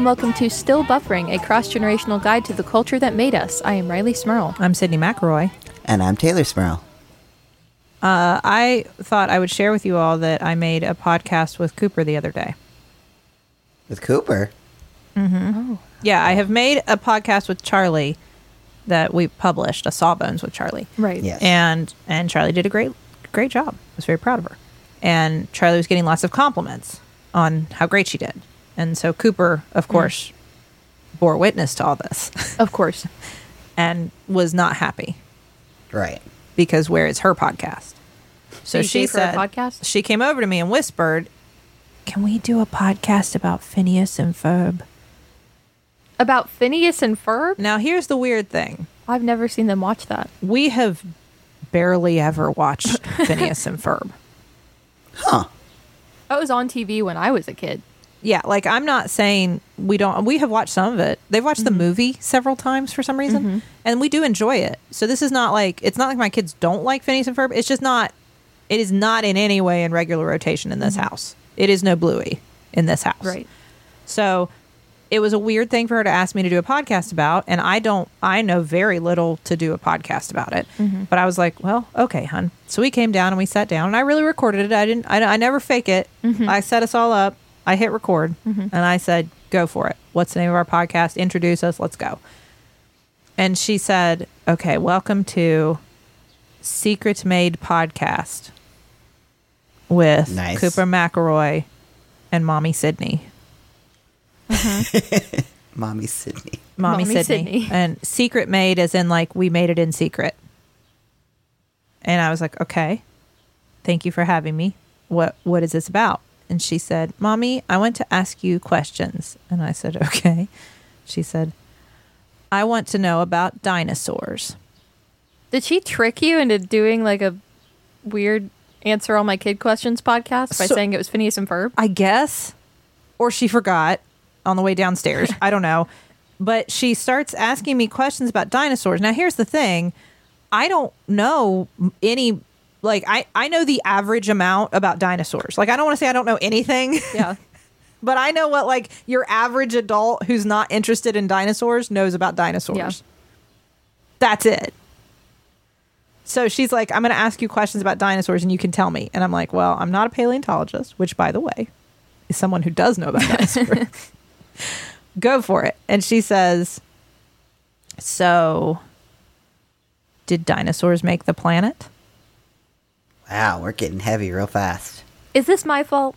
Hello and welcome to Still Buffering, a cross generational guide to the culture that made us. I am Rileigh Smirl. I'm Sydnee McElroy. And I'm Teylor Smirl. Uh, I thought I would share with you all that I made a podcast with Cooper the other day. With Cooper? Oh, Yeah, I have made a podcast with Charlie that we published, a Sawbones with Charlie. Right. Yes. And and Charlie did a great great job. I was very proud of her. And Charlie was getting lots of compliments on how great she did. And so Cooper, of mm. course, bore witness to all this Of course. and was not happy Right. because where is her podcast? So you she gave her a said, podcast? she came over to me and whispered, "Can we do a podcast about Phineas and Ferb?" About Phineas and Ferb? Now, here's the weird thing: I've never seen them watch that. we have barely ever watched Phineas and Ferb. Huh. That was on TV when I was a kid. Yeah, like I'm not saying we don't. We have watched some of it. They've watched the mm-hmm. movie several times for some reason, mm-hmm. and we do enjoy it. So this is not like it's not like my kids don't like Phineas and Ferb. It's just not. It is not in any way in regular rotation in this mm-hmm. house. It is no Bluey in this house. Right. So it was a weird thing for her to ask me to do a podcast about, and I don't. I know very little to do a podcast about it. But I was like, well, okay, hun. So we came down and we sat down, and I really recorded it. I didn't. I, I never fake it. I set us all up. I hit record, mm-hmm. and I said, "Go for it. What's the name of our podcast? Introduce us. Let's go." And she said, "Okay, welcome to Secret Made Podcast with Nice. Cooper McElroy and Mommy Sydnee." Mm-hmm. Mommy Sydnee. Mommy, Mommy Sydnee. Sydnee. And secret made as in like we made it in secret. And I was like, okay, thank you for having me. What what is this about? And she said, Mommy, I want to ask you questions. And I said, Okay. She said, I want to know about dinosaurs. Did she trick you into doing like a weird answer all my kid questions podcast by So- saying it was Phineas and Ferb? I guess. Or she forgot on the way downstairs. I don't know. But she starts asking me questions about dinosaurs. Now, here's the thing I don't know any, like, I, I know the average amount about dinosaurs. Like, I don't want to say I don't know anything, Yeah. but I know what, like, your average adult who's not interested in dinosaurs knows about dinosaurs. Yeah. That's it. So she's like, I'm going to ask you questions about dinosaurs and you can tell me. And I'm like, well, I'm not a paleontologist, which, by the way, is someone who does know about dinosaurs. Go for it. And she says, So, did dinosaurs make the planet? Wow, we're getting heavy real fast. Is this my fault?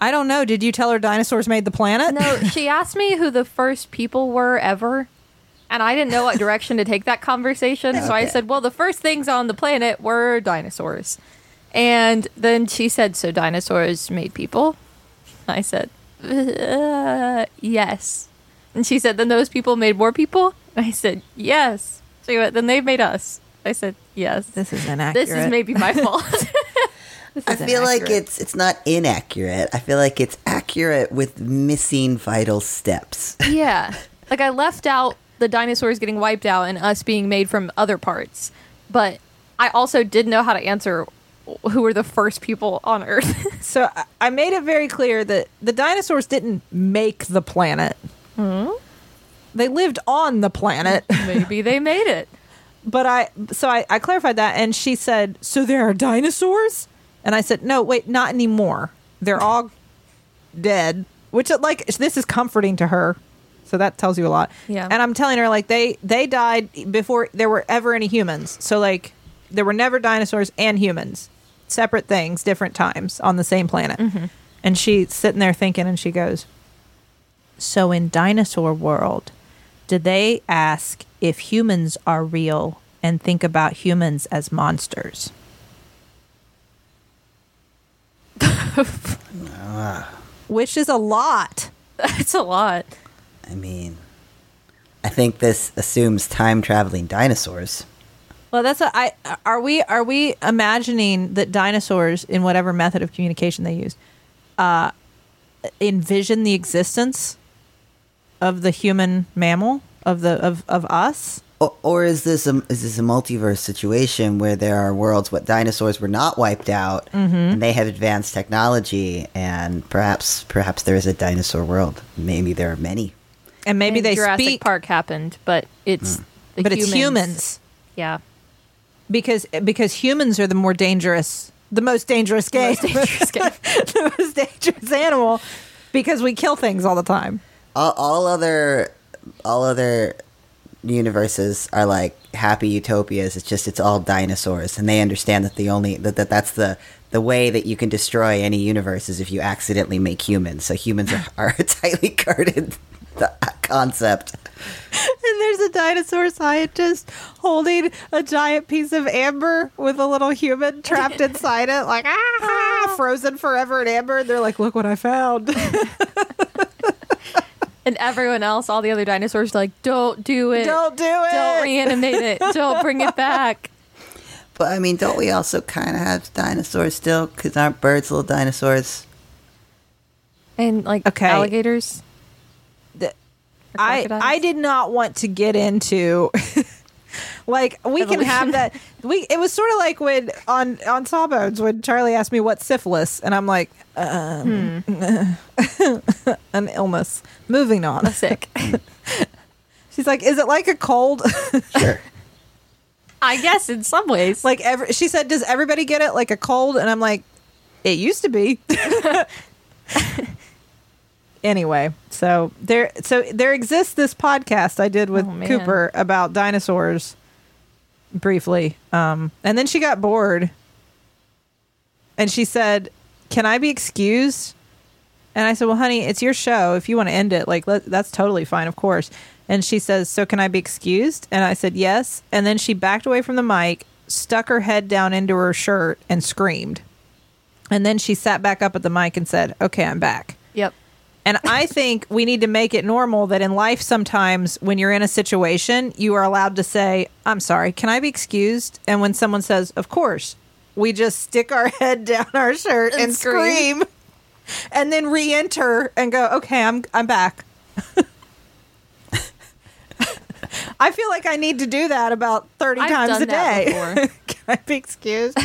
I don't know. Did you tell her dinosaurs made the planet? No, she asked me who the first people were ever. And I didn't know what direction to take that conversation. So I said, well, the first things on the planet were dinosaurs. And then she said, so dinosaurs made people? I said, uh, yes. And she said, then those people made more people? I said, yes. She went, then they made us. I said, yes. This is inaccurate. This is maybe my fault. I is feel like it's it's not inaccurate. I feel like it's accurate with missing vital steps. Yeah. Like I left out the dinosaurs getting wiped out and us being made from other parts. But I also did not know how to answer who were the first people on Earth. So I- I made it very clear that the dinosaurs didn't make the planet. Hmm. They lived on the planet. Maybe they made it. But I so I, I clarified that and she said, So there are dinosaurs? And I said, No, wait, not anymore. They're all dead. Which like this is comforting to her. So that tells you a lot. Yeah. And I'm telling her like they they died before there were ever any humans. So like there were never dinosaurs and humans. Separate things, different times on the same planet. Mm-hmm. And she's sitting there thinking and she goes, So in dinosaur world, did they ask if humans are real and think about humans as monsters? Which is a lot. It's a lot. I mean, I think this assumes time traveling dinosaurs. Well, that's a, I are we are we imagining that dinosaurs in whatever method of communication they used uh envision the existence of the human mammal of the of of us Or, or is this a is this a multiverse situation where there are worlds where dinosaurs were not wiped out Mm-hmm. and they have advanced technology and perhaps perhaps there is a dinosaur world. Maybe there are many. And maybe And they Jurassic speak, Park happened, but it's the but it's humans Yeah. because because humans are the more dangerous, the most dangerous game, Most dangerous game. the most dangerous animal because we kill things all the time. All, all other all other universes are like happy utopias. It's just it's all dinosaurs, and they understand that the only that, that that's the the way that you can destroy any universe is if you accidentally make humans. So humans are, are a tightly guarded concept. And there's a dinosaur scientist holding a giant piece of amber with a little human trapped inside it, like ah, frozen forever in amber. And they're like, "Look what I found." And everyone else, all the other dinosaurs, are like, don't do it. Don't do it. Don't reanimate it. Don't bring it back. But I mean, don't we also kind of have dinosaurs still? Because aren't birds little dinosaurs? And like Okay. alligators. The- I. I did not want to get into like we can have that we it was sort of like when on on Sawbones when Charlie asked me what's syphilis and I'm like um, an illness. Moving on. sick. She's like, is it like a cold? Sure. I guess in some ways. like every she said, does everybody get it like a cold? And I'm like, it used to be. anyway, so there so there exists this podcast I did with Oh. Cooper about dinosaurs briefly. Um and then she got bored and she said, "Can I be excused?" And I said, "Well, honey, it's your show. If you want to end it, like let, that's totally fine, of course." And she says, "So can I be excused?" And I said, "Yes." And then she backed away from the mic, stuck her head down into her shirt, and screamed. And then she sat back up at the mic and said, "Okay, I'm back." yep. And I think we need to make it normal that in life, sometimes when you're in a situation, you are allowed to say, I'm sorry, can I be excused? And when someone says, Of course, we just stick our head down our shirt and, And scream. scream. and then re enter and go, Okay, I'm, I'm back. I feel like I need to do that about 30 I've times a day. can I be excused?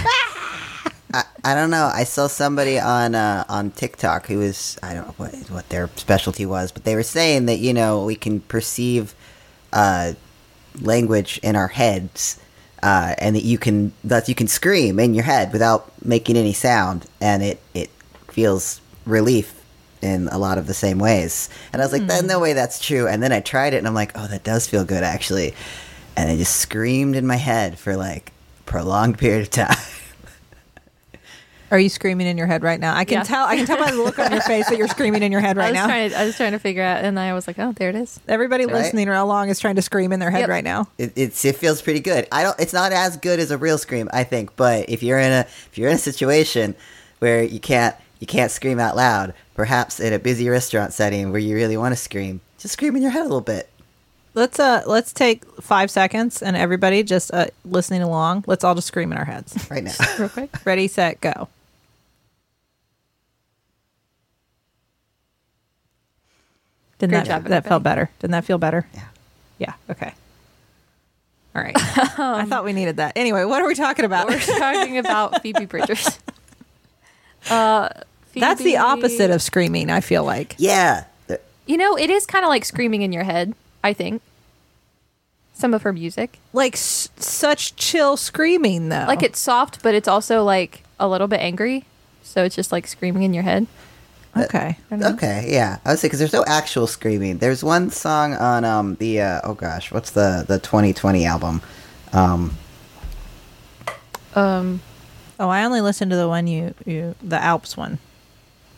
I, I don't know. I saw somebody on uh, on TikTok who was I don't know what what their specialty was, but they were saying that you know we can perceive uh, language in our heads, uh, and that you can that you can scream in your head without making any sound, and it it feels relief in a lot of the same ways. And I was like, "There's no way that's true." And then I tried it, and I'm like, "Oh, that does feel good actually." And I just screamed in my head for like a prolonged period of time. Are you screaming in your head right now? I can Yeah. tell. I can tell by the look on your face that you're screaming in your head right was now. trying to, I was trying to figure out, and I was like, oh, there it is. Everybody Right. listening along is trying to scream in their head Yep. right now. It, it's it feels pretty good. I don't. It's not as good as a real scream, I think. But if you're in a if you're in a situation where you can't you can't scream out loud, perhaps in a busy restaurant setting where you really want to scream, just scream in your head a little bit. Let's uh let's take five seconds and everybody just uh listening along. Let's all just scream in our heads. right now. Real quick. Ready, set, go. Didn't Great that job, that felt better? Didn't that feel better? Yeah. Yeah. Okay. All right. I thought we needed that. Anyway, what are we talking about? We're talking about Phoebe Bridgers. Uh, That's the opposite of screaming. I feel like. yeah. You know, it is kind of like screaming in your head. I think some of her music, Like s- such chill screaming though. like it's soft, but it's also like a little bit angry. So it's just like screaming in your head. Okay. I. Okay, yeah. I would say because there's no actual screaming. There's one song on um the uh, oh gosh, what's the the 2020 album? Um, Um, Oh, I only listened to the one you you the Alps one.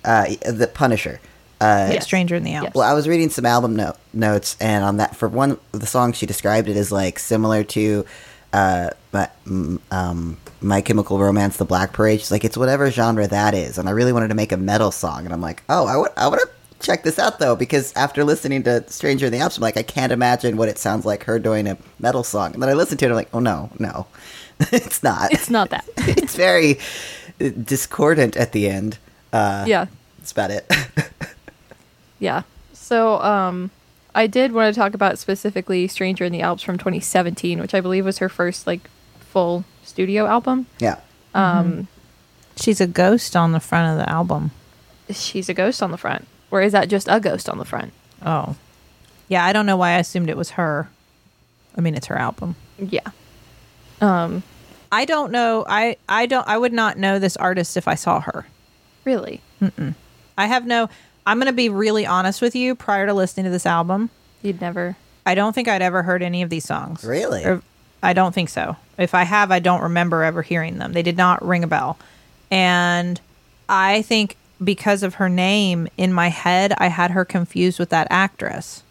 uh, the Punisher. Uh, Yes. Stranger in the Alps. Well, I was reading some album no- notes, and on that, for one of the songs, she described it as like similar to uh, my, mm, um, My Chemical Romance, The Black Parade. She's like, it's whatever genre that is, and I really wanted to make a metal song, and I'm like, oh, I would, I want to check this out though, because after listening to Stranger in the Alps, I'm like, I can't imagine what it sounds like her doing a metal song, and then I listened to it, I'm like, oh no, no, it's not. it's not that. it's very uh, discordant at the end. Uh, yeah, that's about it. yeah. So, um, I did want to talk about specifically Stranger in the Alps from 2017, which I believe was her first like full studio album. Yeah. Um, She's a ghost on the front of the album. She's a ghost on the front, or is that just a ghost on the front? Oh. Yeah, I don't know why I assumed it was her. I mean, it's her album. Yeah. Um, I don't know. I I don't I would not know this artist if I saw her. really, I have no I'm going to be really honest with you prior to listening to this album. you'd never. I don't think I'd ever heard any of these songs. Really? Or- I don't think so. If I have, I don't remember ever hearing them. They did not ring a bell. And I think because of her name in my head, I had her confused with that actress.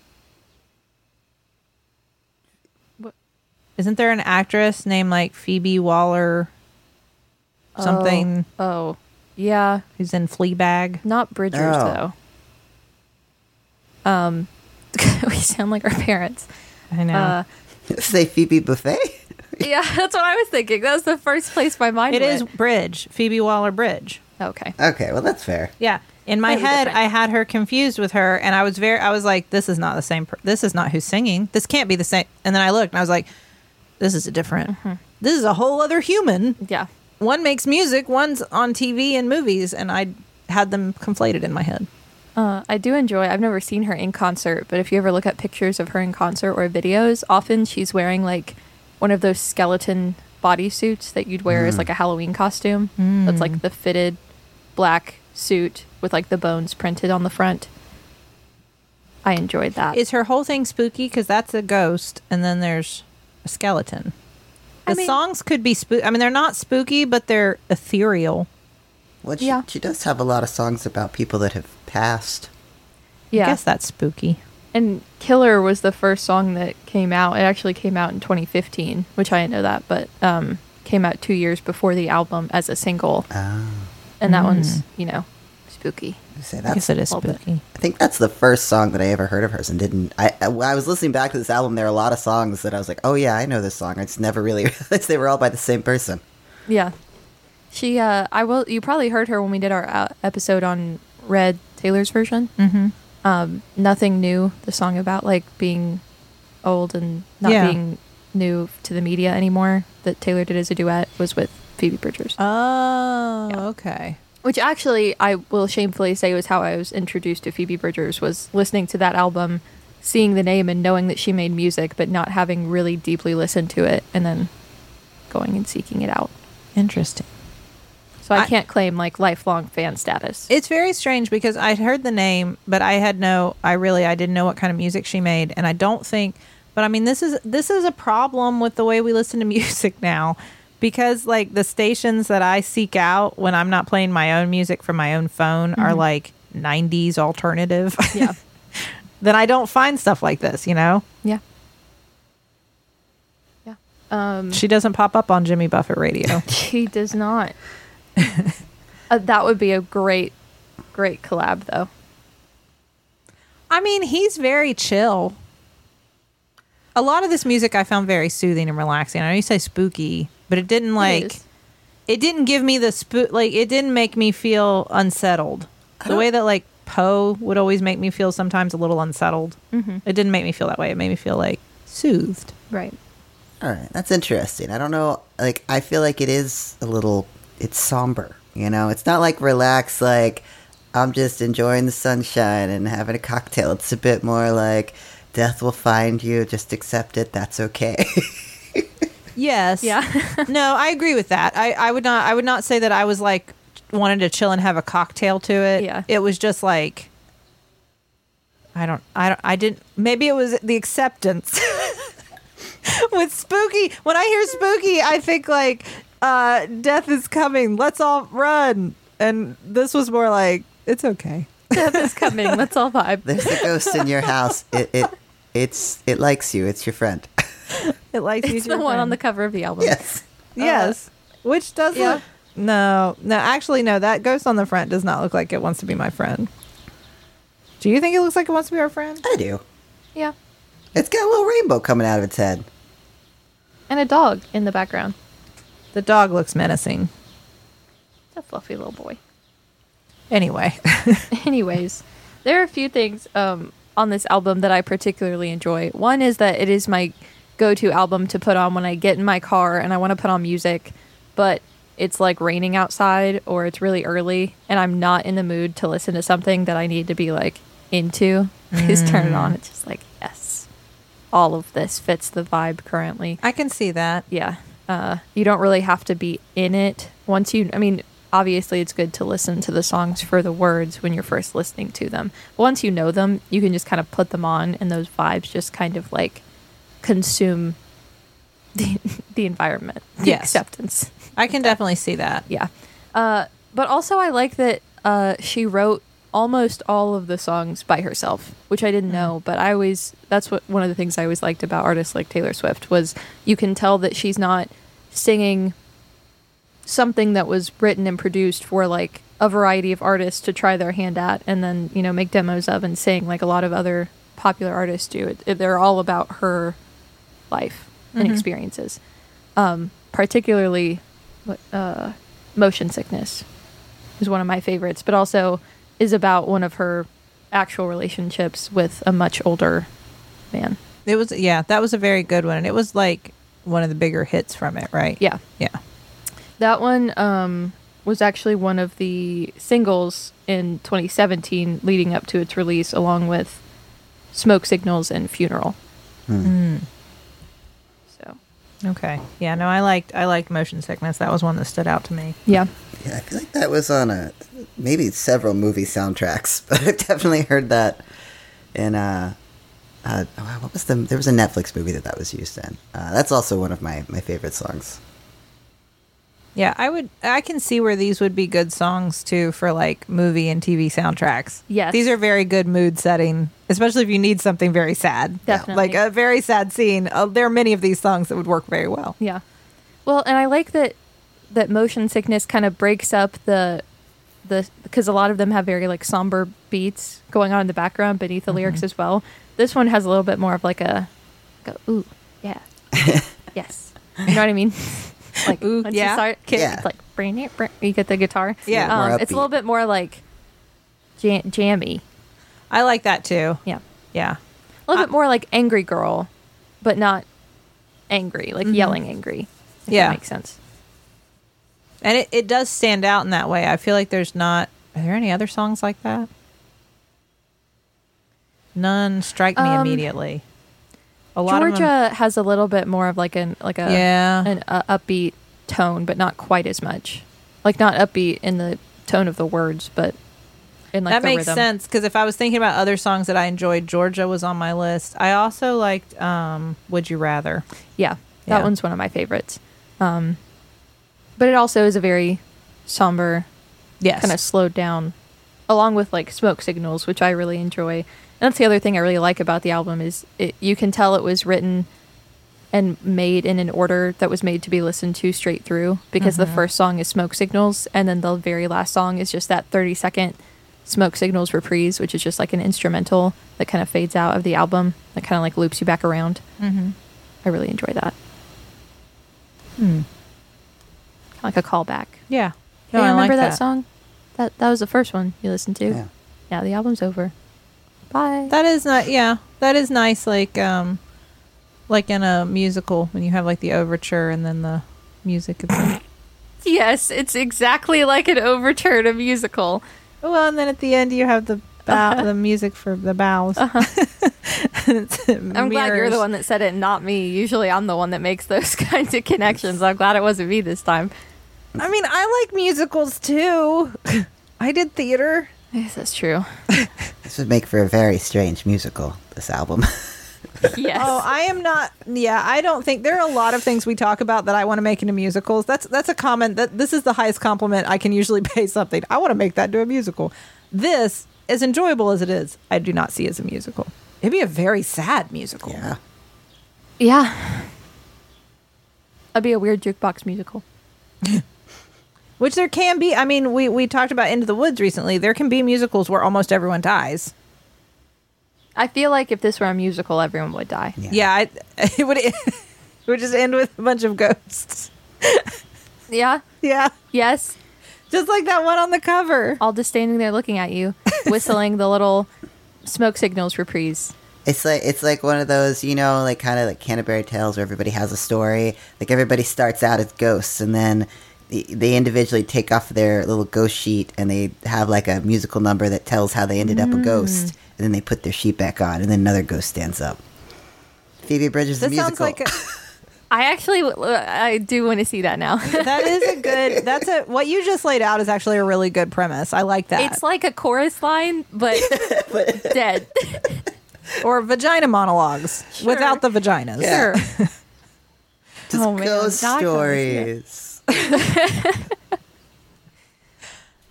What? Isn't there an actress named like Phoebe Waller something Oh, oh. yeah. who's in Fleabag? Not Bridgers Oh. though. Um, we sound like our parents. I know. Uh, Say Phoebe Buffay? yeah, that's what I was thinking. That was the first place my mind it is went. Bridge, Phoebe Waller Bridge. Okay. Okay, well, that's fair. Yeah. In my head, different. I had her confused with her, and I was very, I was like, this is not the same. Per- this is not who's singing. This can't be the same. And then I looked, and I was like, this is a different. Mm-hmm. This is a whole other human. Yeah. One makes music, one's on TV and movies, and I had them conflated in my head. Uh, I do enjoy. I've never seen her in concert, but if you ever look at pictures of her in concert or videos, often she's wearing like one of those skeleton bodysuits that you'd wear as hmm. like a Halloween costume. That's like hmm. the fitted black suit with like the bones printed on the front. I enjoyed that. Is her whole thing spooky? Because that's a ghost, and then there's a skeleton. The I mean- songs could be spooky. I mean, they're not spooky, but they're ethereal. Well, she, Yeah. she does have a lot of songs about people that have passed. yeah. I guess that's spooky. And Killer was the first song that came out. It actually came out in 2015, which I didn't know that, but um, came out two years before the album as a single. Oh. And that one's, you know, spooky. I say I that's guess it is little bit. spooky. I think that's the first song that I ever heard of hers and didn't. I I- I was listening back to this album. There are a lot of songs that I was like, "Oh yeah, I know this song." I just never really realized they were all by the same person. Yeah. She, uh, I will, you probably heard her when we did our uh, episode on Red Taylor's version. Mm-hmm. Um, Nothing New, the song about like being old and not Yeah. being new to the media anymore that Taylor did as a duet was with Phoebe Bridgers. Oh, Yeah. okay. Which actually, I will shamefully say was how I was introduced to Phoebe Bridgers was listening to that album, seeing the name and knowing that she made music, but not having really deeply listened to it, and then going and seeking it out. Interesting. So I, I- can't claim like lifelong fan status. It's very strange because I'd heard the name, but I had no. I really I didn't know what kind of music she made, and I don't think. But I mean, this is this is a problem with the way we listen to music now, because like the stations that I seek out when I'm not playing my own music from my own phone are like '90s alternative. yeah, then I don't find stuff like this. You know, yeah, yeah. Um, she doesn't pop up on Jimmy Buffett radio. she does not. uh, that would be a great, great collab, though. I mean, he's very chill. A lot of this music I found very soothing and relaxing. I know you say spooky, but it didn't like is. it, didn't give me the spook like it didn't make me feel unsettled. The way that like Poe would always make me feel sometimes a little unsettled. Mhm. It didn't make me feel that way. It made me feel like soothed. Right. All right, that's interesting. I don't know. Like, I feel like it is a little. It's somber. You know, it's not like relaxed. Like, I'm just enjoying the sunshine and having a cocktail. It's a bit more like death will find you. Just accept it. That's okay. Yes. Yeah. no, I agree with that. I, I would not I would not say that I was like wanted to chill and have a cocktail to it. Yeah. It was just like I don't I don't I didn't maybe it was the acceptance. with spooky when I hear spooky, I think like uh death is coming. Let's all run. And this was more like it's okay. Death is coming. Let's all vibe. There's a ghost in your house. It it it's it likes you. It's your friend. It likes you It's the your one on the cover of the album. yes. Yes. Which doesn't. yeah. No, no, actually, no. That ghost on the front does not look like it wants to be my friend. Do you think it looks like it wants to be our friend? I do. Yeah. It's got a little rainbow coming out of its head. And a dog in the background. The dog looks menacing. It's a fluffy little boy. Anyway, Anyways, there are a few things. Um, on this album that I particularly enjoy. One is that it is my go-to album to put on when I get in my car and I want to put on music, but it's like raining outside or it's really early and I'm not in the mood to listen to something that I need to be like into. Please turn it on. It's just like, yes. All of this fits the vibe currently I can see that. yeah uh, you don't really have to be in it once you i mean obviously it's good to listen to the songs for the words when you're first listening to them but once you know them you can just kind of put them on and those vibes just kind of like consume the, the environment the Yes. acceptance I can definitely see that. yeah uh, but also i like that uh, she wrote almost all of the songs by herself which i didn't know but i always that's what one of the things i always liked about artists like taylor swift was you can tell that she's not singing something that was written and produced for like a variety of artists to try their hand at and then you know make demos of and sing like a lot of other popular artists do. It, it- they're all about her life and experiences. Um, particularly uh, motion sickness is one of my favorites but also is about one of her actual relationships with a much older man. It was yeah, that was a very good one, and it was like one of the bigger hits from it, right? yeah yeah. That one um, was actually one of the singles in 2017 leading up to its release, along with Smoke Signals and Funeral. Mm. So, Okay. Yeah. No, I liked I liked Motion Sickness. That was one that stood out to me. yeah. Yeah, I feel like that was on a maybe several movie soundtracks, but I've definitely heard that in uh, uh oh, what was the there was a Netflix movie that that was used in. Uh, that's also one of my my favorite songs. Yeah, I would. I can see where these would be good songs too for like movie and TV soundtracks. Yes. these are very good mood setting, especially if you need something very sad. Definitely. like a very sad scene. Uh, there are many of these songs that would work very well. Yeah. Well, and I like that that motion sickness kind of breaks up the the because a lot of them have very like somber beats going on in the background beneath the mm-hmm. lyrics as well. This one has a little bit more of like a, like a ooh yeah yes you know what I mean like Ooh, once yeah. you start kick, Yeah. it's like bring it bring, you get the guitar Yeah. um, it's a little bit more like jam- jammy I like that too. yeah Yeah, a little I- bit uh, more like angry girl but not angry like mm-hmm. yelling angry if Yeah. that makes sense and it, it does stand out in that way. I feel like there's not. Are there any other songs like that? None strike me Um, immediately. A lot Georgia of them, has a little bit more of like an like a Yeah. an uh, upbeat tone, but not quite as much. Like not upbeat in the tone of the words, but in like that the makes rhythm. sense because if I was thinking about other songs that I enjoyed, Georgia was on my list. I also liked um, "Would You Rather." Yeah, that Yeah. one's one of my favorites. Um, but it also is a very somber, Yes, kind of slowed down, along with like smoke signals, which I really enjoy. And that's the other thing I really like about the album is it, you can tell it was written and made in an order that was made to be listened to straight through because the first song is smoke signals and then the very last song is just that 30 second smoke signals reprise which is just like an instrumental that kind of fades out of the album that kind of like loops you back around Mm-hmm. i really enjoy that Hmm. Kinda like a callback Yeah. hey, I remember like that, that. song that that was the first one you listened to Yeah. yeah the album's over bye That is not. Yeah, that is nice. Like um, like in a musical when you have like the overture and then the music. At the, yes it's exactly like an overture to a musical well, and then at the end you have the bow, the music for the bows. I'm glad you're the one that said it, not me. Usually, I'm the one that makes those kinds of connections. I'm glad it wasn't me this time. I mean, I like musicals too. I did theater. Yes, that's true. This would make for a very strange musical. This album. Yes. Oh, I am not. Yeah, I don't think there are a lot of things we talk about that I want to make into musicals. That's that's a comment that this is the highest compliment I can usually pay something. I want to make that into a musical. This, as enjoyable as it is, I do not see as a musical. It'd be a very sad musical. yeah. yeah. That'd be a weird jukebox musical. Which there can be. I mean, we we talked about Into the Woods recently. There can be musicals where almost everyone dies. I feel like if this were a musical, everyone would die. Yeah. Yeah, I, it would it would just end with a bunch of ghosts. Yeah. Yeah, Yes. just like that one on the cover. All just standing there looking at you, whistling the little Smoke Signals reprise. It's like it's like one of those, you know, like kind of like Canterbury Tales where everybody has a story. Like everybody starts out as ghosts, and then the- they individually take off their little ghost sheet, and they have like a musical number that tells how they ended up a mm. ghost, and then they put their sheet back on, and then another ghost stands up. Phoebe Bridgers the This sounds musical. like a, I actually, I do want to see that now. that is a good. That's a what you just laid out is actually a really good premise. I like that. it's like a chorus line, but dead. or vagina monologues without the vaginas. Yeah. Sure. Just Oh, man, ghost not ghosts, stories.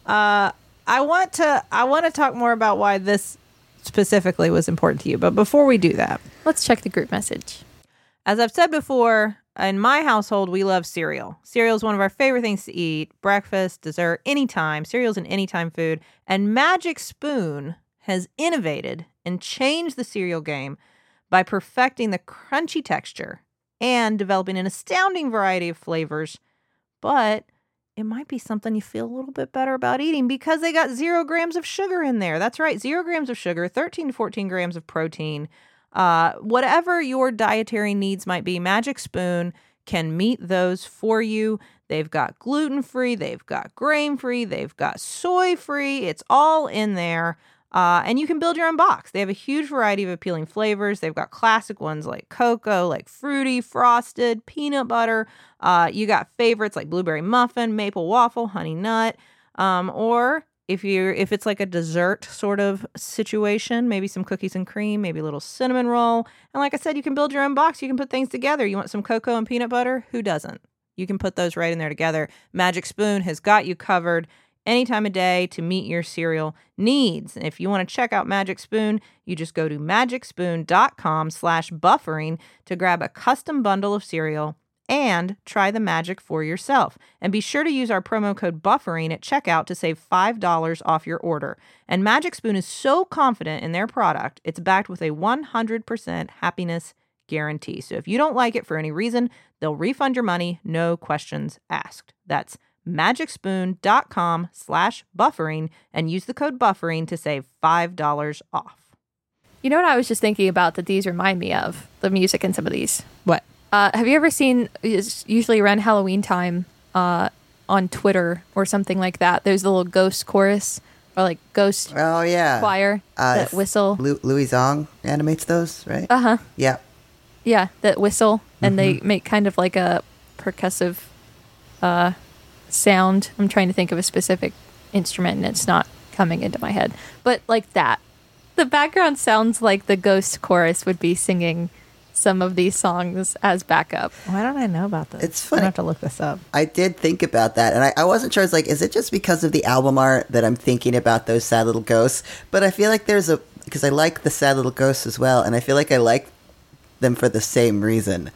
Uh, I want to I want to talk more about why this specifically was important to you. But before we do that, Let's check the group message. as I've said before, in my household we love cereal. Cereal is one of our favorite things to eat. Breakfast, dessert, anytime. Cereal's an anytime food. And Magic Spoon has innovated and changed the cereal game by perfecting the crunchy texture and developing an astounding variety of flavors. But it might be something you feel a little bit better about eating because they got zero grams of sugar in there. That's right, zero grams of sugar, 13 to 14 grams of protein. Uh, whatever your dietary needs might be, Magic Spoon can meet those for you. They've got gluten free, they've got grain free, they've got soy free. It's all in there. Uh, and you can build your own box. They have a huge variety of appealing flavors. They've got classic ones like cocoa, like fruity, frosted, peanut butter. Uh, you got favorites like blueberry muffin, maple waffle, honey nut. Um, or if you're if it's like a dessert sort of situation, maybe some cookies and cream, maybe a little cinnamon roll. And like I said, you can build your own box. You can put things together. You want some cocoa and peanut butter? Who doesn't? You can put those right in there together. Magic Spoon has got you covered any time of day to meet your cereal needs. And if you want to check out Magic Spoon, you just go to magicspoon.com slash buffering to grab a custom bundle of cereal and try the magic for yourself. And be sure to use our promo code buffering at checkout to save $5 off your order. And Magic Spoon is so confident in their product, it's backed with a 100% happiness guarantee. So if you don't like it for any reason, they'll refund your money, no questions asked. That's magicspoon.com slash buffering and use the code buffering to save $5 off. You know what I was just thinking about that these remind me of the music in some of these. What? Uh, have you ever seen? It's usually around Halloween time uh, on Twitter or something like that. There's a little ghost chorus or like ghost Oh yeah. choir Uh, that whistle. Lu- Louie Zong animates those, right? Uh huh. yeah. Yeah, that whistle, and they Mm-hmm. make kind of like a percussive uh, sound. I'm trying to think of a specific instrument, and it's not coming into my head. But like that, the background sounds like the ghost chorus would be singing some of these songs as backup. Why don't I know about this? It's funny. gonna have to look this up. I did think about that, and I, I wasn't sure. I was like, is it just because of the album art that I'm thinking about those sad little ghosts? But I feel like there's a because I like the sad little ghosts as well, and I feel like I like them for the same reason.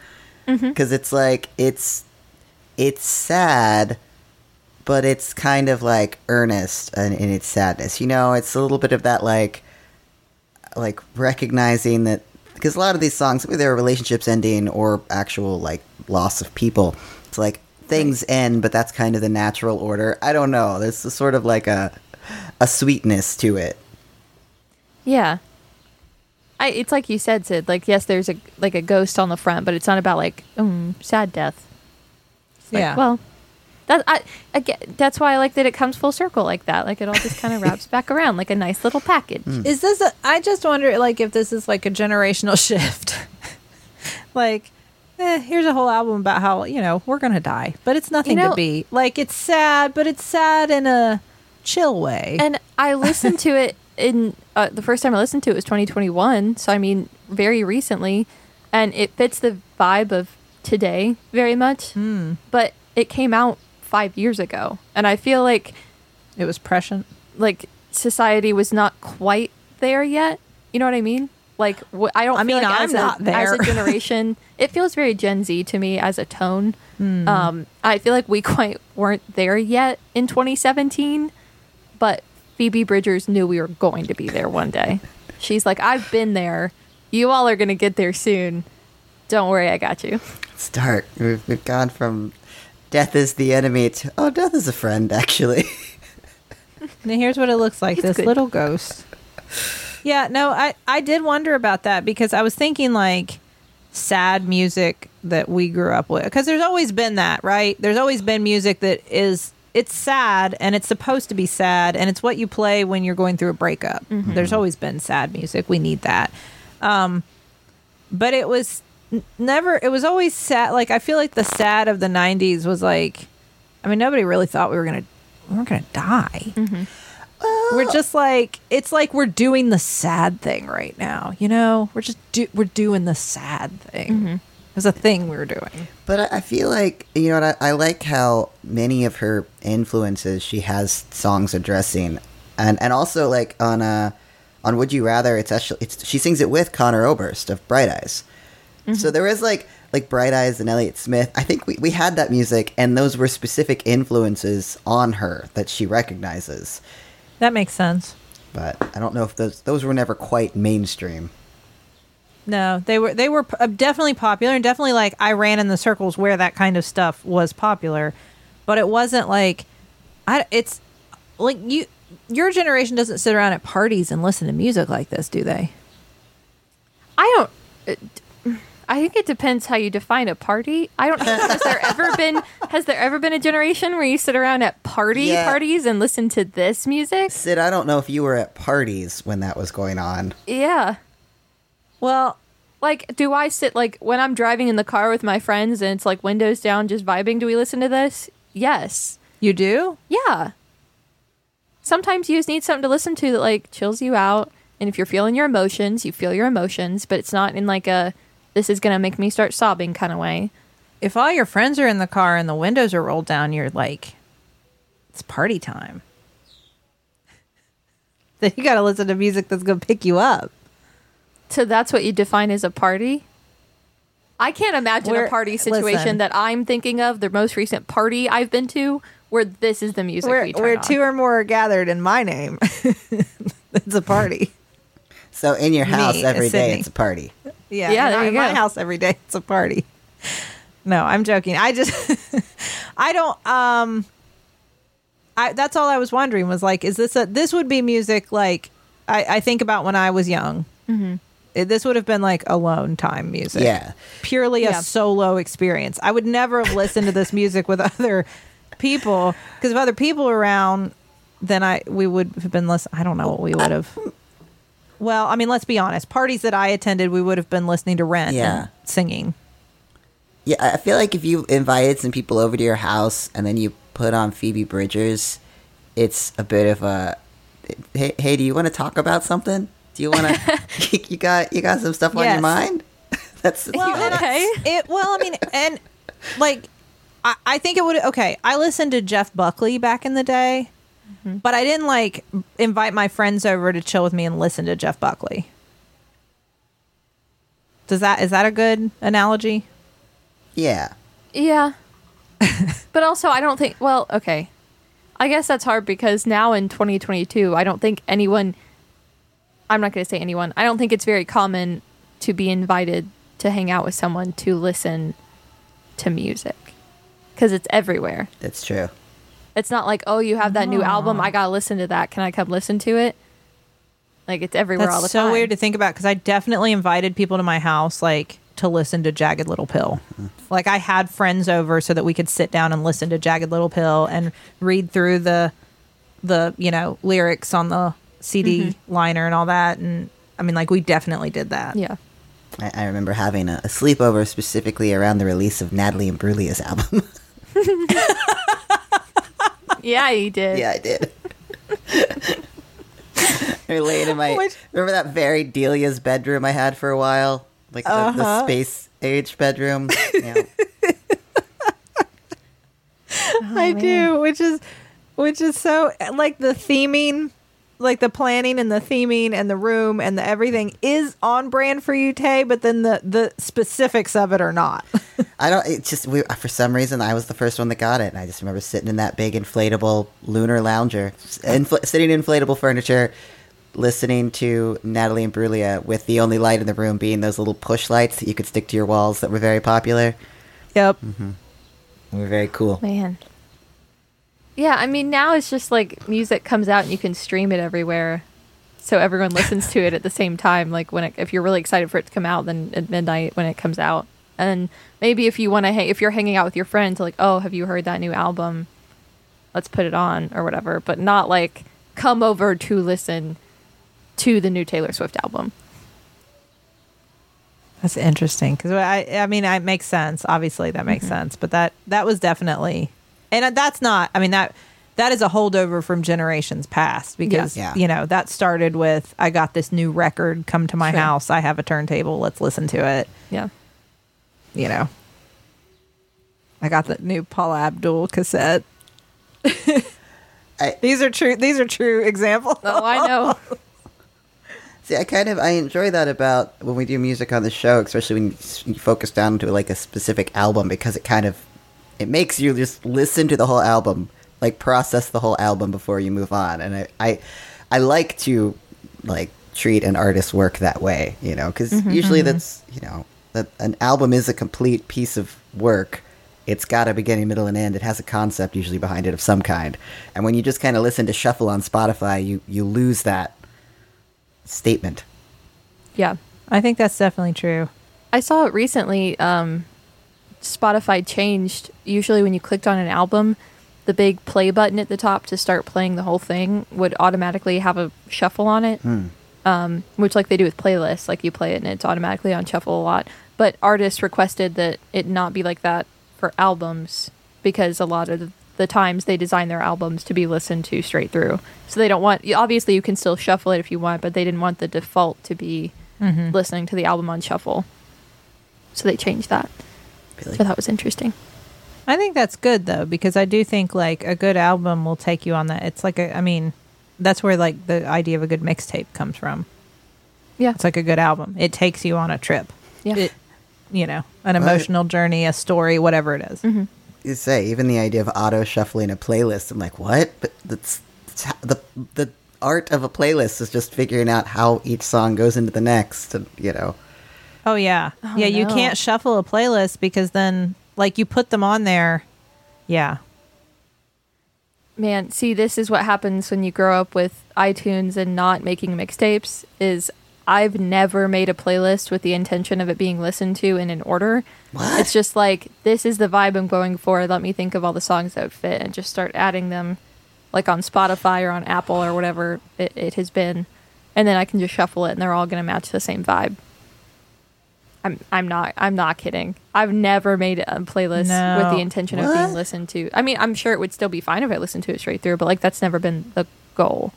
Mm-hmm. Because it's like it's it's sad, but it's kind of like earnest in, in its sadness. You know, it's a little bit of that like like recognizing that because a lot of these songs there are relationships ending or actual like loss of people it's like things end but that's kind of the natural order i don't know there's a sort of like a a sweetness to it Yeah. I, it's like you said, Sid. Like, yes, there's a like a ghost on the front, but it's not about like mm, sad death. It's like, Yeah. Well, that I, I get, that's why I like that it comes full circle like that. Like it all just kind of wraps back around like a nice little package. Is this? A, I just wonder, like, if this is like a generational shift. like, eh, here's a whole album about how you know we're gonna die, but it's nothing know- to be like. It's sad, but it's sad in a chill way. And I listened to it in uh, the first time I listened to it was 2021. So I mean, very recently, and it fits the vibe of today very much. But it came out five years ago, and I feel like it was prescient. like society was not quite there yet. You know what I mean? Like wh- I don't. I feel mean, like I'm as not a, there. as a generation. it feels very Gen Z to me as a tone. Um, I feel like we quite weren't there yet in 2017, but Phoebe Bridgers knew we were going to be there one day. She's like, I've been there. You all are gonna get there soon. Don't worry, I got you. start we've, we've gone from death is the enemy to oh death is a friend actually And here's what it looks like. It's this good. little ghost Yeah, no, I I did wonder about that because I was thinking like sad music that we grew up with because there's always been that, right? There's always been music that is it's sad and it's supposed to be sad and it's what you play when you're going through a breakup. There's always been sad music. We need that. Um but it was n- never it was always sad like I feel like the sad of the 90s was like I mean nobody really thought we were going to we weren't going to die. We're just like it's like we're doing the sad thing right now. You know, we're just do, we're doing the sad thing. There's a thing we were doing. But I, I feel like you know what I, I like how many of her influences she has songs addressing, and and also like on uh on Would You Rather, it's actually it's she sings it with Conor Oberst of Bright Eyes. So there is like like Bright Eyes and Elliott Smith. I think we we had that music, and those were specific influences on her that she recognizes. That makes sense. But I don't know if those those were never quite mainstream. No, they were they were uh, definitely popular and definitely like I ran in the circles where that kind of stuff was popular, but it wasn't like I it's like you your generation doesn't sit around at parties and listen to music like this, do they? I don't. It- I think it depends how you define a party. I don't. Know has there ever been? Has there ever been a generation where you sit around at party Yeah. parties and listen to this music? Sid, I don't know if you were at parties when that was going on. Yeah. Well, Like, do I sit like when I'm driving in the car with my friends and it's like windows down, just vibing? Do we listen to this? Yes. you do? Yeah. Sometimes you just need something to listen to that like chills you out. And if you're feeling your emotions, you feel your emotions, but it's not in like a this is gonna make me start sobbing kind of way. If all your friends are in the car and the windows are rolled down, you're like it's party time. Then you got to listen to music that's going to pick you up. So that's what you define as a party? I can't imagine We're- a party situation listen. that I'm thinking of, the most recent party I've been to, where this is the music where we turn where on. two or more are gathered in my name. it's a party. So in your house Me, every day, Sydnee. it's a party. Yeah, Yeah, there my- you in my house every day. It's a party. No, I'm joking. I just, I don't. Um, I that's all I was wondering was like, is this a this would be music like I, I think about when I was young. Mm-hmm. this would have been like alone time music. Yeah. purely Yeah. a solo experience. I would never have listened to this music with other people because if other people were around, then I we would have been listening. I don't know what we would have. Well, I mean, let's be honest. Parties that I attended, we would have been listening to Rent Yeah. and singing. Yeah, I feel like if you invited some people over to your house and then you put on Phoebe Bridgers, it's a bit of a hey, hey do you want to talk about something? Do you want to you got you got some stuff on your mind? That's Well, and I- okay. it well, I mean, and like, I, I think it would. Okay, I listened to Jeff Buckley back in the day, Mm-hmm. but I didn't like invite my friends over to chill with me and listen to Jeff Buckley. Does that is that a good analogy? yeah. Yeah. but also, I don't think, well, okay. I guess that's hard because now in 2022, I don't think anyone, I'm not going to say anyone, I don't think it's very common to be invited to hang out with someone to listen to music because it's everywhere. That's true. It's not like, oh, you have that new album. Ah. I got to listen to that. Can I come listen to it? Like, it's everywhere That's all the so time. weird to think about because I definitely invited people to my house like to listen to Jagged Little Pill. Like I had friends over so that we could sit down and listen to Jagged Little Pill and read through the the you know lyrics on the CD mm-hmm. liner and all that. And I mean, like we definitely did that. Yeah. I, I remember having a, a sleepover specifically around the release of Natalie Imbruglia's album. Yeah, you did. yeah, I did. I laid in my Which- remember that very Delia's bedroom I had for a while, like the, the Uh-huh. space age bedroom. Yeah. I do, which is which is so like the theming, like the planning and the theming and the room and the everything is on brand for you, Tay. But then the the specifics of it are not. I don't. It's just we, for some reason I was the first one that got it, and I just remember sitting in that big inflatable lunar lounger, infl- sitting in inflatable furniture, listening to Natalie Imbruglia with the only light in the room being those little push lights that you could stick to your walls that were very popular. yep. Mm-hmm. They were very cool. Man. Yeah, I mean now it's just like music comes out and you can stream it everywhere. so everyone listens to it at the same time. Like when it, if you're really excited for it to come out, then at midnight when it comes out. And maybe if you want to, hang, if you're hanging out with your friends, like, oh, have you heard that new album? Let's put it on or whatever. But not like come over to listen to the new Taylor Swift album. That's interesting because I, I mean, it makes sense. Obviously, that makes mm-hmm. sense. But that that was definitely, and uh, that's not. I mean that that is a holdover from generations past because Yeah. you know that started with I got this new record. Come to my Sure. house. I have a turntable. Let's listen to it. Yeah. You know, I got the new Paula Abdul cassette. I- these are true. These are true examples. Oh, I know. See, I kind of I enjoy that about when we do music on the show, especially when you, you focus down to like a specific album because it kind of it makes you just listen to the whole album, like process the whole album before you move on. And I I, I like to like treat an artist's work that way, you know, because usually that's you know that an album is a complete piece of work. It's got a beginning, middle, and end. It has a concept usually behind it of some kind. And when you just kind of listen to shuffle on Spotify, you you lose that statement. Yeah. I think that's definitely true. I saw it recently. Um, Spotify changed. Usually, when you clicked on an album, the big play button at the top to start playing the whole thing would automatically have a shuffle on it, um, which, like they do with playlists, like you play it and it's automatically on shuffle a lot. But artists requested that it not be like that for albums because a lot of the, the times they design their albums to be listened to straight through. So they don't want. Obviously, you can still shuffle it if you want, but they didn't want the default to be listening to the album on shuffle. So they changed that. Really? So that was interesting. I think that's good though because I do think like a good album will take you on that. It's like a, I mean, that's where like the idea of a good mixtape comes from. Yeah. It's like a good album. It takes you on a trip. Yeah. It, you know, an emotional journey, a story, whatever it is. Mm-hmm. you say even the idea of auto shuffling a playlist i'm like what but that's, that's how, the the art of a playlist is just figuring out how each song goes into the next and you know Oh yeah, Oh, yeah. You no. can't shuffle a playlist because then like you put them on there. Yeah, Man, see, this is what happens when you grow up with iTunes and not making mixtapes. Is I've never made a playlist with the intention of it being listened to in an order. What? It's just like this is the vibe I'm going for. Let me think of all the songs that would fit and just start adding them, like on Spotify or on Apple or whatever it, it has been, and then I can just shuffle it and they're all going to match the same vibe. I'm I'm not I'm not kidding. I've never made a playlist with the intention of being listened to. I mean, I'm sure it would still be fine if I listened to it straight through, but like that's never been the goal.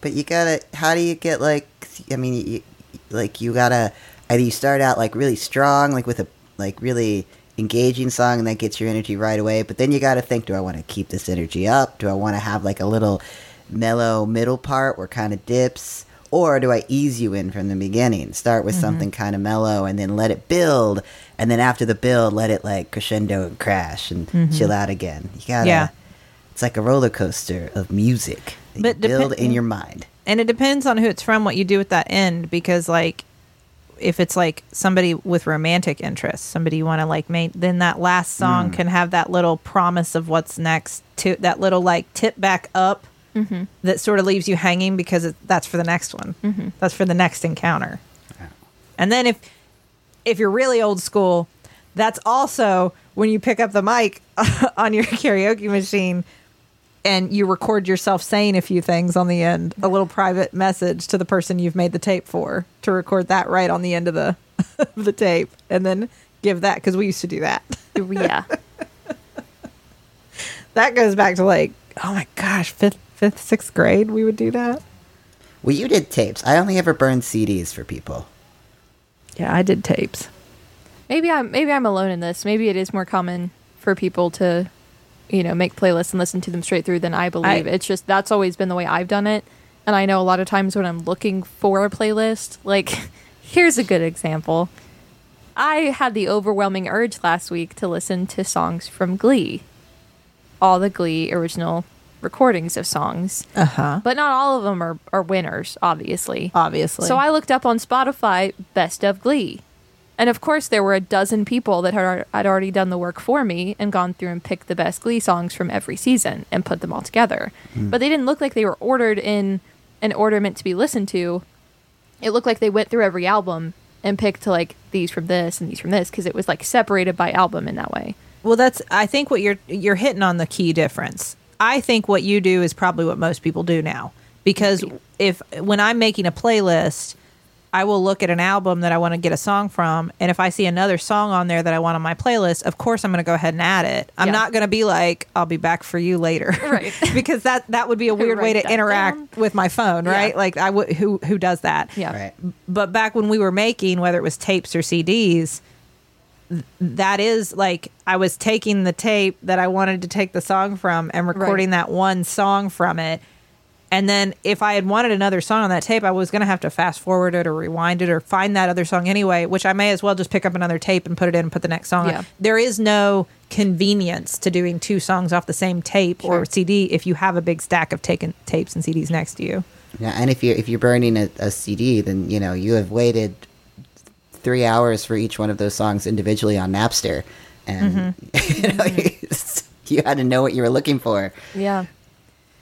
but you gotta how do you get like i mean you, like you gotta either you start out like really strong like with a like really engaging song and that gets your energy right away but then you gotta think do i want to keep this energy up do i want to have like a little mellow middle part where kind of dips or do i ease you in from the beginning? Start with mm-hmm. something kind of mellow and then let it build and then after the build let it like crescendo and crash and mm-hmm. chill out again. You gotta Yeah. it's like a roller coaster of music But build in mm-hmm. your mind. And it depends on who it's from, what you do with that end. Because like, if it's like somebody with romantic interests, somebody you want to like make, then that last song mm. can have that little promise of what's next to that little like tip back up Mm-hmm. that sort of leaves you hanging because it, that's for the next one. Mm-hmm. That's for the next encounter. And then if if you're really old school, that's also when you pick up the mic on your karaoke machine and you record yourself saying a few things on the end, a little private message to the person you've made the tape for to record that right on the end of the of the tape and then give that cuz we used to do that. yeah. That goes back to like, oh my gosh, 5th 5th 6th grade we would do that. Well, you did tapes. I only ever burned CDs for people. Yeah, I did tapes. Maybe I'm maybe I'm alone in this. Maybe it is more common for people to, you know, make playlists and listen to them straight through than I believe. I- it's just that's always been the way I've done it. And I know a lot of times when I'm looking for a playlist, like here's a good example. I had the overwhelming urge last week to listen to songs from Glee. All the Glee original recordings of songs. Uh-huh. But not all of them are, are winners, obviously. Obviously. So I looked up on Spotify Best of Glee. And of course, there were a dozen people that had, had already done the work for me and gone through and picked the best Glee songs from every season and put them all together. But they didn't look like they were ordered in an order meant to be listened to, it looked like they went through every album and picked like these from this and these from this because it was like separated by album in that way. Well, that's I think what you're you're hitting on the key difference. I think what you do is probably what most people do now because if when I'm making a playlist, I will look at an album that I want to get a song from, and if I see another song on there that I want on my playlist, of course I'm going to go ahead and add it. I'm Yeah. not going to be like, "I'll be back for you later," Right. because that that would be a weird way to interact down. with my phone, Yeah. right? Like I would who who does that? Yeah. Right. but back when we were making whether it was tapes or CDs th- that is like I was taking the tape that I wanted to take the song from and recording Right. that one song from it and then if I had wanted another song on that tape I was going to have to fast forward it or rewind it or find that other song anyway which I may as well just pick up another tape and put it in and put the next song Yeah. on there is no convenience to doing two songs off the same tape or CD if you have a big stack of taken tapes and CDs next to you Yeah, and if you're if you're burning a, a CD, then you know you have waited three hours for each one of those songs individually on Napster, and you know you, you had to know what you were looking for. Yeah.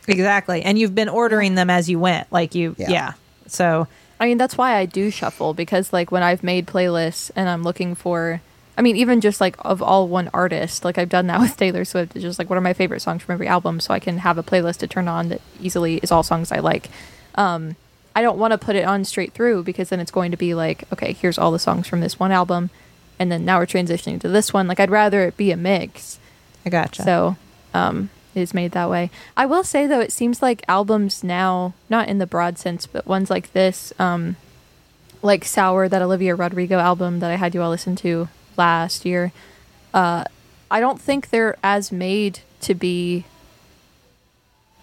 Exactly. And you've been ordering them as you went. Like you, yeah. Yeah. So, I mean, that's why I do shuffle because, like, when I've made playlists and I'm looking for, I mean, even just like of all one artist, like I've done that with Taylor Swift. It's just like, what are my favorite songs from every album so I can have a playlist to turn on that easily is all songs I like. Um, I don't want to put it on straight through because then it's going to be like, okay, here's all the songs from this one album. And then now we're transitioning to this one. Like, I'd rather it be a mix. I gotcha. So um, it is made that way. I will say though, it seems like albums now, not in the broad sense, but ones like this, um, like Sour, that Olivia Rodrigo album that I had you all listen to last year. Uh, I don't think they're as made to be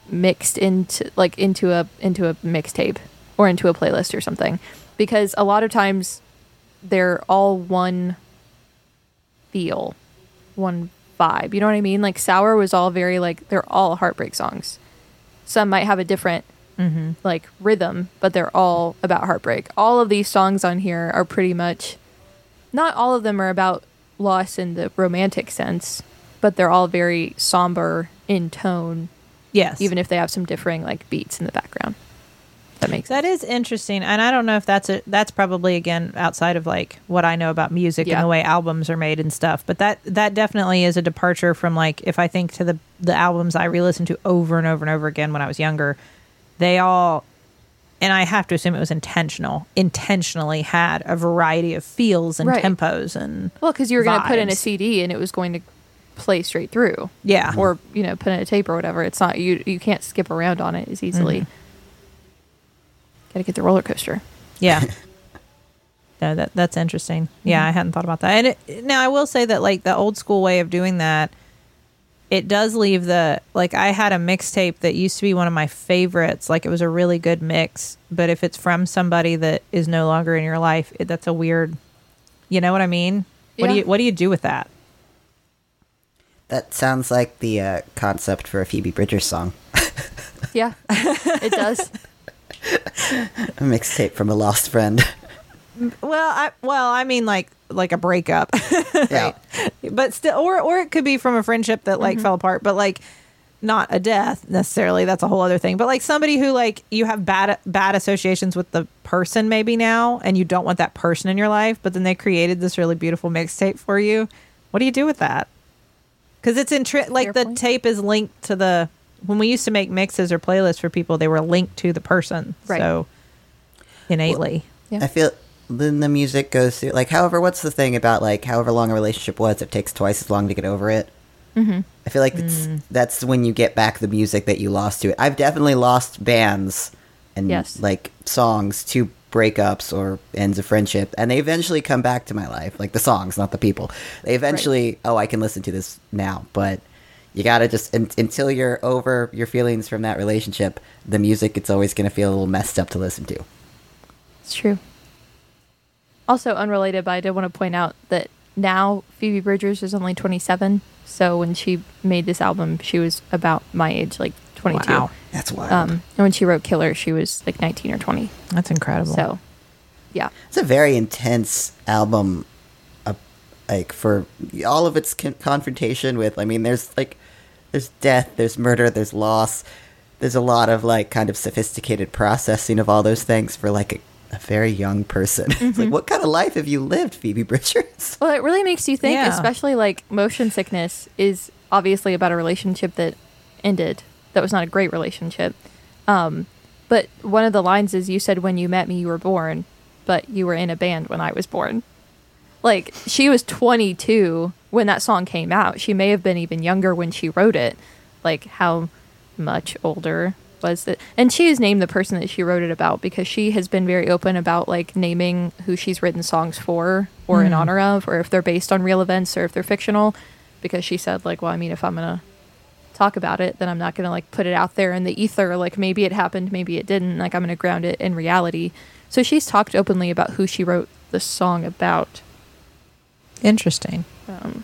mixed into like into a into a mixtape or into a playlist or something because a lot of times they're all one feel one vibe. You know what I mean? Like Sour was all very like they're all heartbreak songs. Some might have a different mm-hmm. like rhythm, but they're all about heartbreak. All of these songs on here are pretty much not all of them are about loss in the romantic sense, but they're all very somber in tone, yes. even if they have some differing like beats in the background. That makes that sense. is interesting. And I don't know if that's a, that's probably again outside of like what I know about music Yeah. and the way albums are made and stuff. But that, that definitely is a departure from like, if I think to the, the albums I re listened to over and over and over again when I was younger, they all, and I have to assume it was intentional, intentionally had a variety of feels and Right. tempos and Well, because you were going to put in a. CD and it was going to play straight through. yeah. or you know put in a tape or whatever it's not you you can't skip around on it as easily Mm-hmm. Gotta get the roller coaster Yeah. no, that that's interesting. Yeah, I hadn't thought about that. And it, now I will say that like the old school way of doing that, it does leave the like I had a mixtape that used to be one of my favorites. Like it was a really good mix, but if it's from somebody that is no longer in your life, it, that's a weird. You know what I mean? What do you What do you do with that? That sounds like the uh, concept for a Phoebe Bridgers song, yeah it does a mixtape from a lost friend. Well, I well I mean like like a breakup. yeah, but still or or it could be from a friendship that Mm-hmm. like fell apart but like not a death necessarily that's a whole other thing but like somebody who like you have bad bad associations with the person maybe now and you don't want that person in your life but then they created this really beautiful mixtape for you what do you do with that because it's in tri- like Fair the point. tape is linked to the when we used to make mixes or playlists for people they were linked to the person Right. so innately yeah I feel then the music goes through like however what's the thing about like however long a relationship was it takes twice as long to get over it mm-hmm. i feel like it's, Mm. that's when you get back the music that you lost to it i've definitely lost bands and Yes. like songs to breakups or ends of friendship and they eventually come back to my life like the songs not the people they eventually oh i can listen to this now but you gotta just un- until you're over your feelings from that relationship the music it's always gonna feel a little messed up to listen to. It's true. Also unrelated but i did want to point out that now phoebe bridgers is only 27 so when she made this album she was about my age like 22 Wow. that's wild. Um and when she wrote killer she was like 19 or 20 that's incredible. So yeah. It's a very intense album, like for all of its con- confrontation with. I mean, there's like, there's death, there's murder, there's loss, there's a lot of like kind of sophisticated processing of all those things for like a, a very young person. it's like, what kind of life have you lived, Phoebe Bridgers? Well, it really makes you think, Yeah. especially like motion sickness is obviously about a relationship that ended. That was not a great relationship. Um, but one of the lines is you said, when you met me, you were born, but you were in a band when I was born. Like, she was 22 when that song came out. She may have been even younger when she wrote it. Like, how much older was it? And she has named the person that she wrote it about because she has been very open about like naming who she's written songs for or in mm-hmm. honor of, or if they're based on real events or if they're fictional. Because she said, like, well, I mean, if I'm gonna talk about it, then I'm not gonna like put it out there in the ether. Like maybe it happened, maybe it didn't. Like I'm gonna ground it in reality. So she's talked openly about who she wrote the song about. Interesting. Um,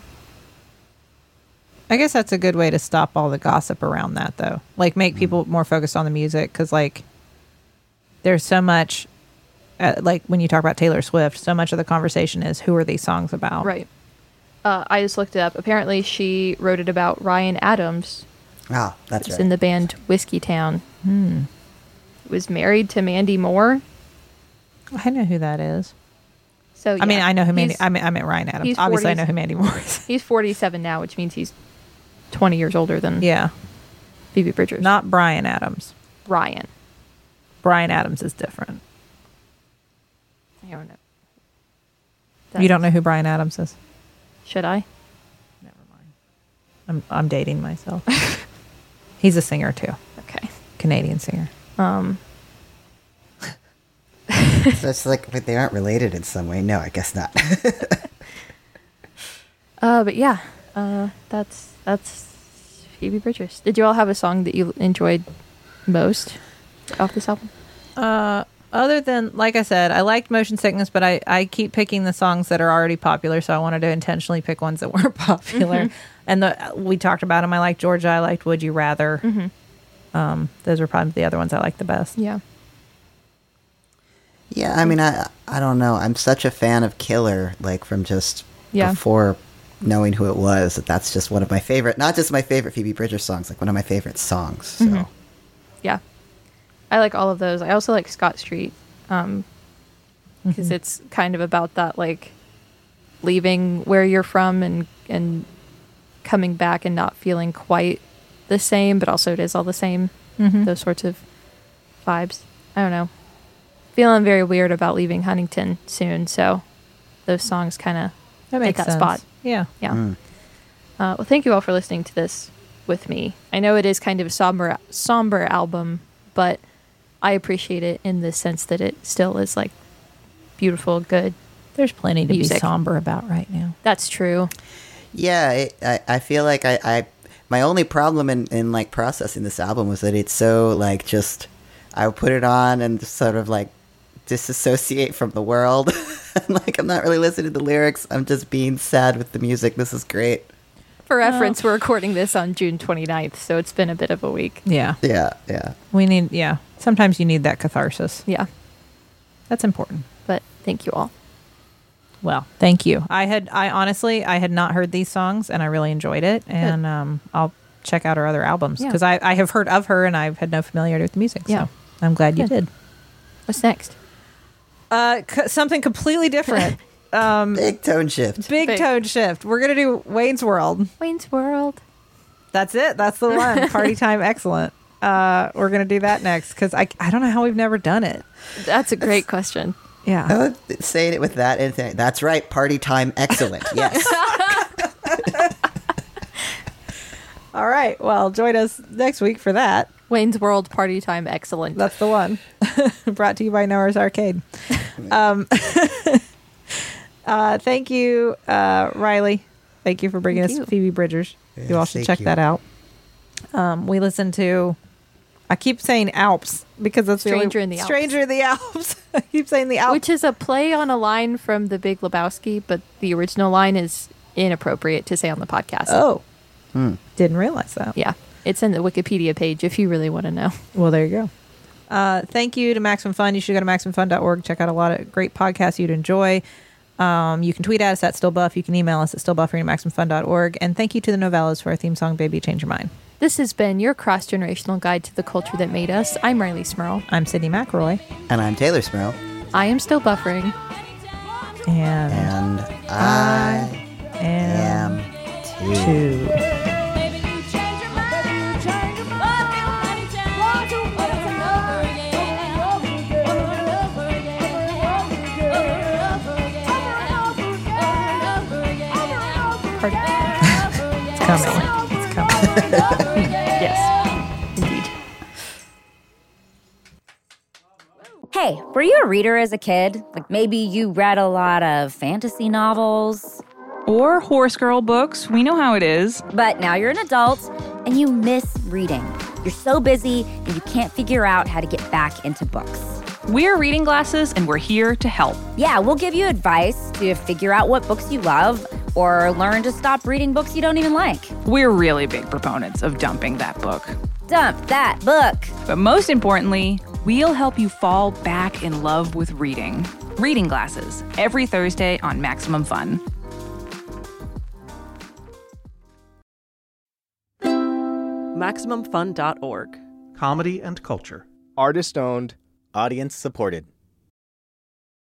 I guess that's a good way to stop all the gossip around that, though. Like, make people more focused on the music because, like, there's so much. Uh, like when you talk about Taylor Swift, so much of the conversation is who are these songs about? right. Uh, I just looked it up. Apparently, she wrote it about Ryan Adams, Oh, that's who's right. in the band Whiskeytown. Was married to Mandy Moore. I know who that is. So I mean, I know who Mandy. he's- I mean, I meant Ryan Adams. he's Obviously, I know who Mandy Moore is. He's 47 now, which means he's 20 years older than yeah, Phoebe Bridgers. not Bryan Adams. Ryan. Bryan Adams is different. I don't know. you don't know who Bryan Adams is? Should I? Never mind. I'm I'm dating myself. He's a singer too, Okay. Canadian singer. Um, so it's like, but they aren't related in some way. No, I guess not. uh, but yeah, uh, that's that's Phoebe Bridgers. Did you all have a song that you enjoyed most off this album? Uh, other than like I said, I liked Motion Sickness, but I I keep picking the songs that are already popular, so I wanted to intentionally pick ones that weren't popular. And the we talked about them. I liked Georgia. I liked Would You Rather. Um, those were probably the other ones I liked the best. Yeah. Yeah, I mean, I I don't know. I'm such a fan of Killer, like from just Yeah. before knowing who it was. That that's just one of my favorite, not just my favorite Phoebe Bridgers songs, like one of my favorite songs. So Mhm. Yeah. I like all of those. I also like Scott Street. Um, because it's kind of about that like leaving where you're from and and coming back and not feeling quite the same, but also it is all the same. Mhm. Those sorts of vibes. I don't know. Feeling very weird about leaving Huntington soon, so those songs kind of That hit that sense. spot. Yeah. yeah. Mm. Uh, well, thank you all for listening to this with me. I know it is kind of a somber, somber album, but I appreciate it in the sense that it still is like beautiful, good. There's plenty to Music. be somber about right now. That's true. Yeah, it, I I feel like I, I my only problem in in like processing this album was that it's so like just I would put it on and just sort of like disassociate from the world. like I'm not really listening to the lyrics. I'm just being sad with the music. This is great. For reference, we're recording this on June 29th, so it's been a bit of a week. Yeah. Yeah, yeah. We need. Yeah. Sometimes you need that catharsis. Yeah, That's important. but thank you all. Well, thank you. I had I honestly I had not heard these songs and I really enjoyed it and um I'll check out her other albums Yeah. because I, I have heard of her and I've had no familiarity with the music. Yeah. So I'm glad you did. What's next? Uh, c- something completely different. um, Big tone shift. big Big. tone shift. We're gonna do Wayne's World. Wayne's World. That's it. That's the one. Party time, excellent. Uh, we're gonna do that next because I I don't know how we've never done it. That's a great question. Yeah. Oh, saying it with that and th- that's right. Party time, excellent. Yes. All right. Well, join us next week for that. Wayne's World Party Time, excellent. That's the one. Brought to you by Noah's Arcade. Um, uh, thank you, uh, Rileigh. Thank you for bringing Thank us you. Phoebe Bridgers. you all should thank check you. that out. Um, we listened to. I keep saying Alps because that's the only- Stranger in the Alps. Stranger in the Alps. I keep saying the Alps. Which is a play on a line from The Big Lebowski, but the original line is inappropriate to say on the podcast. oh, Hmm. didn't realize that. Yeah. It's in the Wikipedia page if you really want to know. Well, there you go. Uh, thank you to Maximum Fun. You should go to maximumfun.org. Check out a lot of great podcasts you'd enjoy. Um, you can tweet at us at stillbuff. You can email us at stillbuffering at maximumfun.org. And thank you to the Nouvellas for our theme song, Baby Change Your Mind. This has been your cross generational guide to the culture that made us. I'm Rileigh Smirl. I'm Sydnee McElroy. And I'm Teylor Smirl. I am still buffering. And, And I am am too. two. Coming. It's coming. Yes, indeed. Hey, were you a reader as a kid? Like maybe you read a lot of fantasy novels, Or horse girl books. We know how it is. but now you're an adult and you miss reading. You're so busy and you can't figure out how to get back into books. We're Reading Glasses, and we're here to help. Yeah, we'll give you advice to figure out what books you love or learn to stop reading books you don't even like. We're really big proponents of dumping that book. Dump that book. But most importantly, we'll help you fall back in love with reading. Reading Glasses, every Thursday on Maximum Fun. MaximumFun.org. comedy and culture. Artist owned. Audience supported.